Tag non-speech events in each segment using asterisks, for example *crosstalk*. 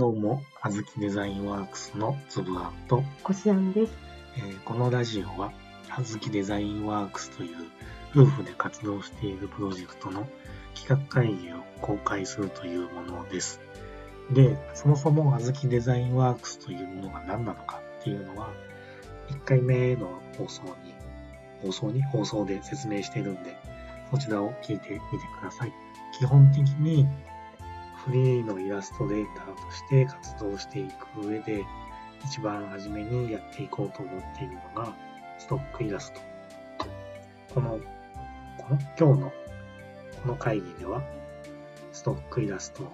どうも、あずきデザインワークスのつぶあんと、こしあんです。えーこのラジオは、あずきデザインワークスという夫婦で活動しているプロジェクトの企画会議を公開するというものです。で、そもそもあずきデザインワークスというものが何なのかっていうのは、1回目の放送に、放送に？放送で説明しているんで、そちらを聞いてみてください。基本的にフリーのイラストレーターとして活動していく上で、一番初めにやっていこうと思っているのが、ストックイラスト。この、この、今日の、この会議では、ストックイラストの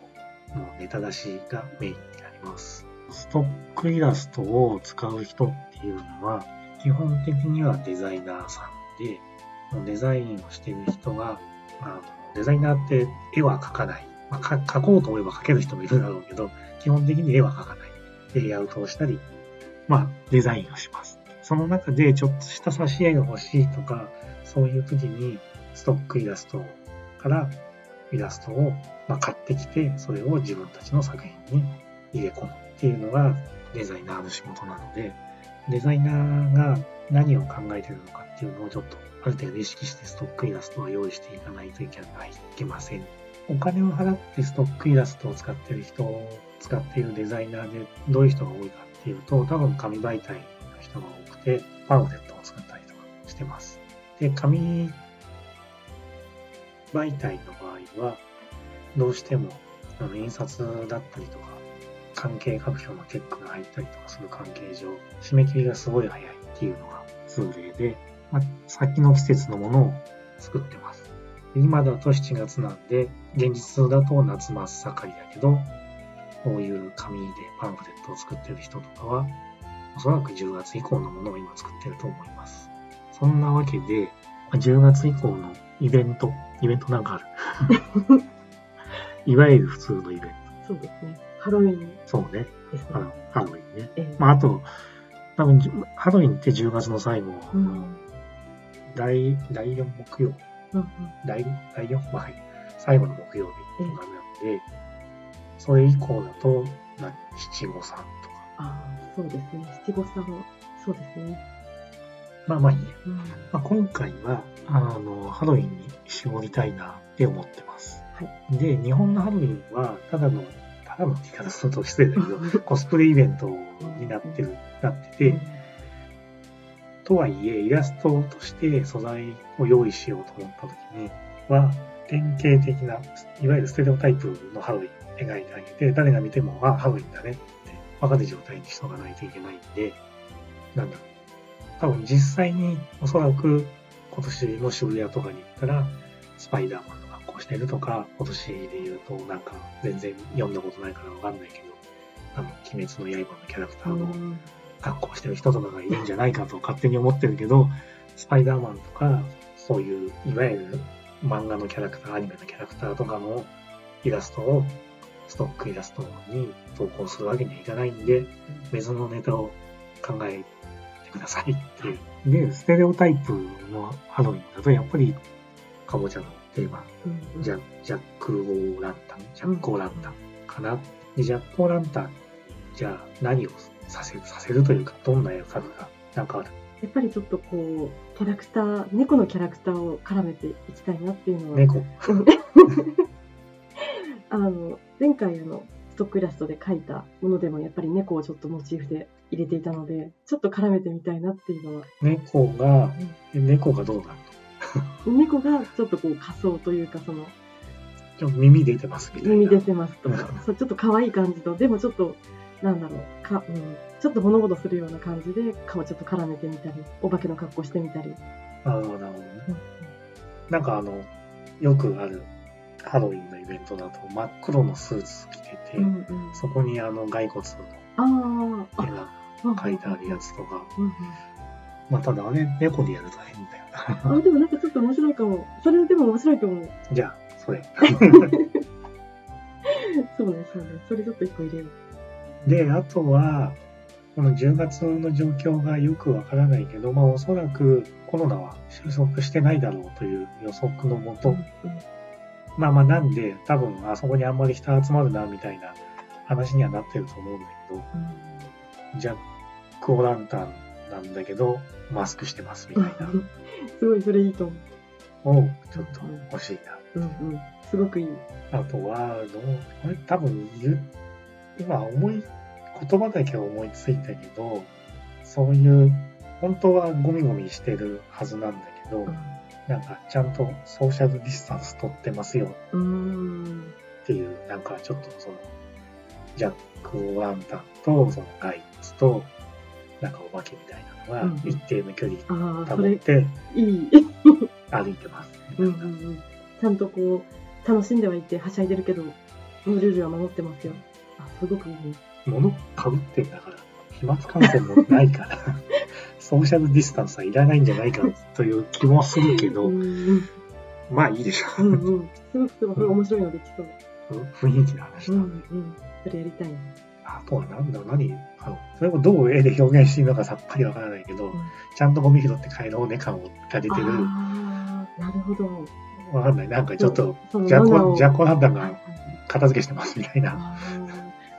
ネタ出しがメインになります。ストックイラストを使う人っていうのは、基本的にはデザイナーさんで、デザインをしている人が、あのデザイナーって絵は描かない。まあ、か描こうと思えば描ける人もいるだろうけど、基本的に絵は描かない。レイアウトをしたり、まあ、デザインをします。その中でちょっとした挿絵が欲しいとか、そういう時にストックイラストからイラストをま買ってきて、それを自分たちの作品に入れ込むっていうのがデザイナーの仕事なので、デザイナーが何を考えてるのかっていうのをちょっとある程度意識してストックイラストを用意していかないといけないいけません。お金を払ってストックイラストを使ってる人を使っているデザイナーでどういう人が多いかっていうと、多分紙媒体の人が多くて、パンフレットを作ったりとかしてます。で、紙媒体の場合は、どうしてもあの印刷だったりとか、関係各所のチェックが入ったりとかする関係上、締め切りがすごい早いっていうのが通例で、まあ、先の季節のものを作ってます。今だと7月なんで、現実だと夏真っ盛りだけど、こういう紙でパンフレットを作ってる人とかは、おそらく10月以降のものを今作ってると思います。そんなわけで、まあ10月以降のイベント、イベントなんかある。*laughs* いわゆる普通のイベント。そうですね。ハロウィンそうね。ですね。あのハロウィンね。ええまあ、あと、多分、じハロウィンって10月の最後、うん。第、第4木曜、うんうん。第、第4、まあ、はい。最後の木曜日とかなので、それ以降だと、な七五三とか。ああ、そうですね。七五三は、そうですね。まあまあいいや。うん。まあ、今回は、あの、ハロウィンに絞りたいなって思ってます。はい。で、日本のハロウィンは、ただの、ただの言い方すると失礼だけど、*laughs* コスプレイベントになってる、なってて、とはいえ、イラストとして素材を用意しようと思った時には、典型的な、いわゆるステレオタイプのハロウィン描いてあげて、誰が見ても、あ、ハロウィンだねって分かる状態にしとかないといけないんで、なんだろう。多分実際におそらく今年の渋谷とかに行ったら、スパイダーマンの格好してるとか、今年で言うとなんか全然読んだことないからわかんないけど、あの、鬼滅の刃のキャラクターの。格好してる人とかがいるんじゃないかと勝手に思ってるけど、スパイダーマンとか、そういう、いわゆる漫画のキャラクター、アニメのキャラクターとかのイラストをストックイラストに投稿するわけにはいかないんで、別のネタを考えてくださいっていう。で、ステレオタイプのハロウィンだと、やっぱり、かぼちゃの定番、うん。ジャジャック・オー・ランタン、ジャック・オー・ランタンかな。で、ジャック・オー・ランタンに、じゃあ何をさせる、させるというか、どんな絵を描くか、なんかある。やっぱりちょっとこう、キャラクター、猫のキャラクターを絡めていきたいなっていうのは、猫。*laughs* あの、前回あの、ストックイラストで描いたものでもやっぱり猫をちょっとモチーフで入れていたので、ちょっと絡めてみたいなっていうのは、猫が、え猫がどうなる *laughs* 猫がちょっとこう仮装というかその。とちょっと耳出てますみたいな。耳出てますとか。うん、そうちょっと可愛い感じと、でもちょっと、なんだろう、か、うん、ちょっとほのぼのするような感じで、顔ちょっと絡めてみたり、お化けの格好してみたり。ああ、なるほどね。うんなんかあの、よくあるハロウィンのイベントだと、真っ黒のスーツ着てて、うんうん、そこにあの、骸骨あのあ、絵があ、描いてあるやつとか、うんうん。まあただあれ、猫でやると変だよな。あ、でもなんかちょっと面白いかも。それでも面白いと思う。じゃあ、それ。*laughs* そうね、そうね。それちょっと一個入れよう。で、あとは、この10月の状況がよくわからないけど、まあおそらくコロナは収束してないだろうという予測のもと、まあまあなんで、多分あそこにあんまり人集まるなみたいな話にはなってると思うんだけど、うんジャック・オ・ランタンなんだけど、マスクしてますみたいな *laughs* すごいそれいいと思う。のをちょっと欲しいな。うんうん。すごくいい。あとは、どうこれ多分言う、今思い、言葉だけは思いついたけど、そういう、本当はゴミゴミしてるはずなんだけど、なんかちゃんとソーシャルディスタンス取ってますよ。っていう、なんかちょっとその、ジャック・オ・ランタンと、そのガイツと、なんかお化けみたいなのうんが一定の距離保っていい。歩いてます。うんうんうん。ちゃんとこう、楽しんではいて、はしゃいでるけど、ルールは守ってますよ。あ、すごく。物かぶってんだから、飛沫感染もないから、*laughs* ソーシャルディスタンスはいらないんじゃないかという気もするけど、うんうん。まあいいでしょうんうん。すごくすごく面白いのできそう。う。雰囲気の話だ。うんうん。それやりたいな。あとはなんだろう、何？あのそれをどう絵で表現していいのかさっぱりわからないけど、うんちゃんとゴミ拾って帰ろうね感が出てる。ああ、なるほど。わかんない。なんかちょっと、そのジャマナーをコ、ジャコランダンが片付けしてますみたいな。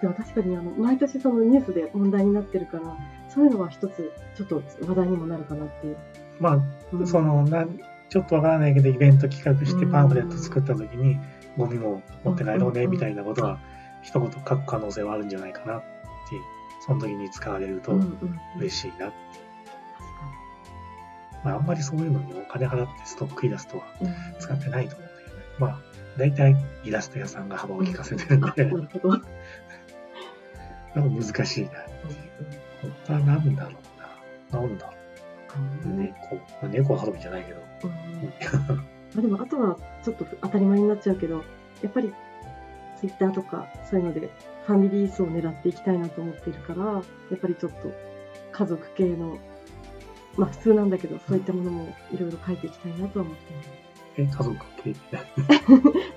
でも確かにあの毎年そのニュースで問題になってるからそういうのは一つちょっと話題にもなるかなっていう。まあ、うん。その、なん、ちょっとわからないけど、イベント企画してうん。パンフレット作った時に、ゴミも持って帰ろうね、うん。みたいなことは、一言書く可能性はあるんじゃないかなって、その時に使われるとうんうんうん。嬉しいな。確かまあ、あんまりそういうのにお金払ってストックイラストは使ってないと思うんだけどね。まあ、大体イラスト屋さんが幅を利かせてるんあで、なる難しいな。他は何だろうな。なんだろう。うん猫。まあ猫はハロウィンじゃないけど。あでもあとはちょっと当たり前になっちゃうけどやっぱりツイッターとかそういうのでファミリー層を狙っていきたいなと思っているからやっぱりちょっと家族系のまあ普通なんだけどそういったものもいろいろ書いていきたいなとは思っています。え、家族系？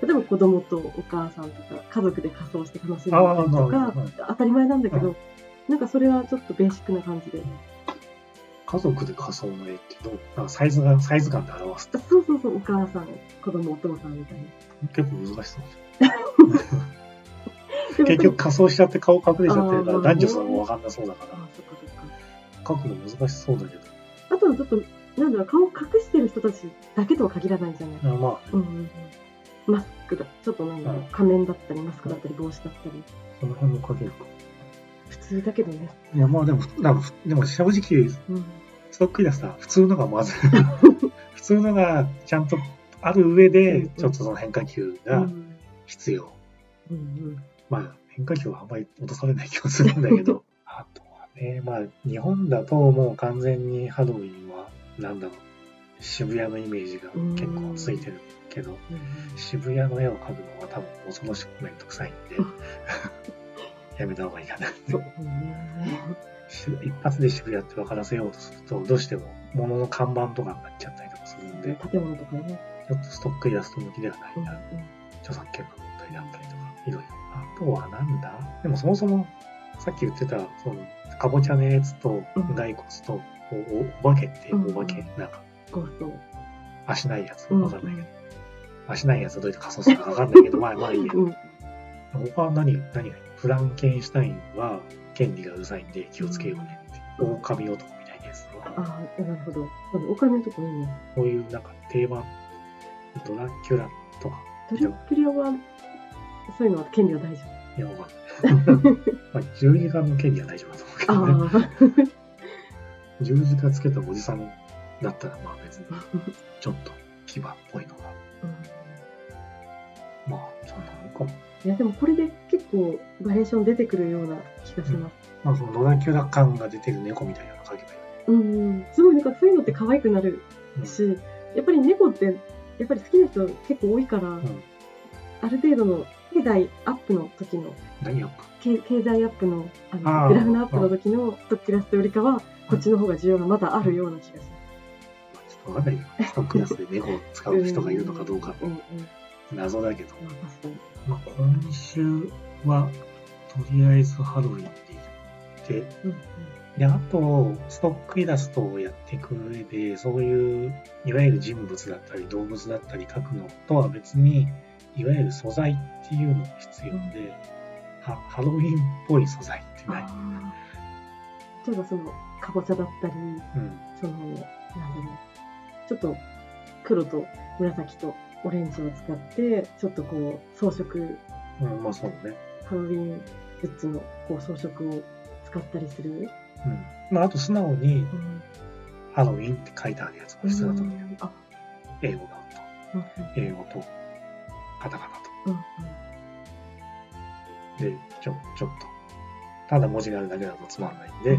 *laughs* 子供とお母さんとか家族で仮装して楽しんでたりとか。当たり前なんだけど、うんなんかそれはちょっとベーシックな感じで。家族で仮想の絵ってどうなんかサイズが、サイズ感で表すとそうそうそうお母さん子供お父さんみたいな。結構難しそう。*laughs* 結局仮装しちゃって顔隠れちゃって男女差もわかんなそうだから、書くの難しそうだけど。あとはちょっとなんだろう顔隠してる人たちだけとは限らないじゃない、あまあ、うんうんうん、マスクだちょっとなんだろううん。仮面だったりマスクだったり帽子だったり。その辺も書けるか。普通だけどね、いや、まあでも、なんかでも正直、うん、ストックイラストは普通のがまず、*laughs* 普通のがちゃんとある上うんうで、ん。ちょっとその変化球がうん。必要。うんうん。まあ、変化球はあんまり落とされない気がするんだけど。*laughs* あとはね、まあ、日本だともう完全にハロウィンは、なんだろう、渋谷のイメージが結構ついてるけど、うん渋谷の絵を描くのは多分恐ろしくめんどくさいんでうん、*laughs* やめた方がいいかな。そうねし一発で渋谷って分からせようとすると、どうしても物の看板とかになっちゃったりとかするんで、建物とかね、ちょっとストックイラスト向きではなうんいな。著作権の問題だったりとか、いろいろ。あとはなんだ？でもそもそも、さっき言ってた、その、かぼちゃのやつとうん、骸骨と、おお化けってうんお化け、なんか、足ないやつ、うんわかんないけど。足ないやつはどうやって仮装するかわかんないけど、*laughs* まあまあいいや。うん他は何、何がいいフランケンシュタインは権利がうるさいんで気をつけようねって。うん狼男みたいなやつは、ああなるほどお金のとこいいねこういうなんか定番、ドラキュラとか、ドラキュラはそういうのは権利は大丈いや、わかんない。まあ、十字架の権利は大丈夫だと思うけ夫どね。あ *laughs* あ十字架つけたおじさんだったら、まあ別に、ちょっと牙っぽいのが、まあ、そんなもんかも。いやでもこれで結構バリエーション出てくるような気がします。まあ、そのドラキュラ感が出てる猫みたいなの描けばいい。うん、うん、すごいなんかそういうのって可愛くなるうんし、やっぱり猫ってやっぱり好きな人結構多いから、んある程度の経済アップの時の何やっ経経済アップのあのグラフのアップの時のストックイラストよりかはこっちの方が需要がまだあるような気がします。ぱちょっとわかんないよ。ストック安で猫を使う人がいるのかどうか、うんうん、謎だけど。まあ今週は、とりあえずハロウィンで行って、うんで、あと、ストックイラストをやっていく上で、そういう、いわゆる人物だったり動物だったり描くのとは別に、いわゆる素材っていうのが必要で、ハハロウィンっぽい素材ってない。例えばその、かぼちゃだったり、うん。その、なんだろう、ちょっと黒と紫とオレンジを使って、ちょっとこう、装飾、うん、まあそうね。ハロウィングッズのこう装飾を使ったりする。うん。まああと素直にうんハロウィンって書いてあるやつも必要だと思うよ。んあ、英語だうんと。英語と、カタカナうんうんと。で、ちょ、ちょっと。ただ文字があるだけだとつまんないんで、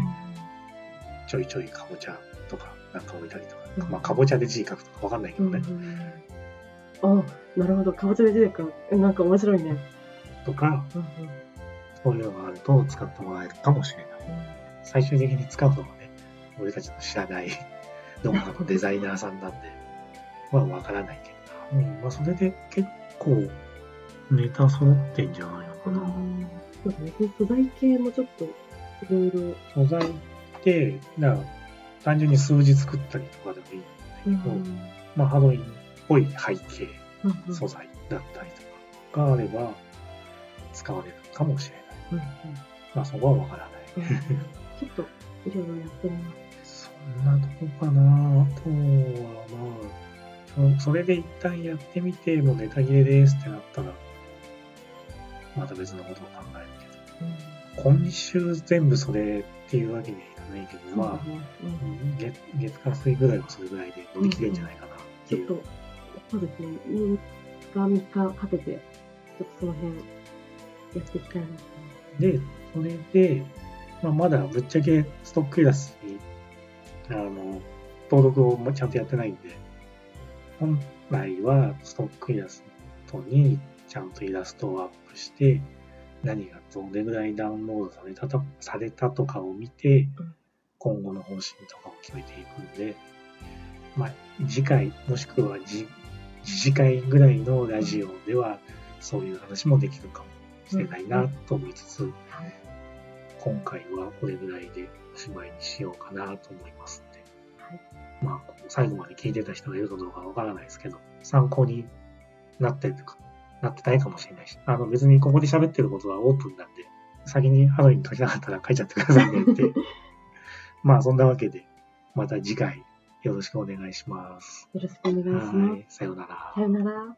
ちょいちょいかぼちゃとかなんか置いたりとか。うんまあかぼちゃで字書くとかわかんないけうんどね。うんあ、なるほど。かぼちゃで出てくるか。なんか面白いね。とか、うんうんそういうのがあると使ってもらえるかもしれない。最終的に使うのはね、俺たちの知らないどこかのデザイナーさんなんで、まあわからないけどな。うん、まあそれで結構ネタ揃ってんじゃないのかな。うんそうだね。この素材系もちょっといろいろ。素材って、な単純に数字作ったりとかでもいいんだけど、うんまあハロウィンっぽい背景、うんうん素材だったりとかがあれば使われるかもしれない。うんうんまあそこはわからない。うんちょっといろいろやってみます。そんなとこかな。あとは、まあ、そそれで一旦やってみて、もうネタ切れですってなったら、また別のことを考えるけど、今週全部それっていうわけにはいかないけど、まあ、うん月、月火水ぐらいはそれぐらいで乗り切れんじゃないかなっていう。ちょっと、そうですね。3日、3日かけて、ちょっとその辺、やっていきたいなとで、それで、まあ、まだぶっちゃけストックイラスト、あの、登録をちゃんとやってないんで、本来はストックイラストにちゃんとイラストをアップして、何がどれぐらいダウンロードされたとされたとかを見て、今後の方針とかを決めていくんで、まあ、次回、もしくは次次回ぐらいのラジオでは、そういう話もできるかもしれないなと思いつつ、はい今回はこれぐらいでおしまいにしようかなと思いますんで。はいまあ、最後まで聞いてた人がいるかどうかわからないですけど、参考になってるか、なってないかもしれないし、あの別にここで喋ってることはオープンなんで、先にハロウィン書きたかったら書いちゃってくださいねって。*laughs* まあそんなわけで、また次回よろしくお願いします。よろしくお願いしはます。い、さようならさ。よなら。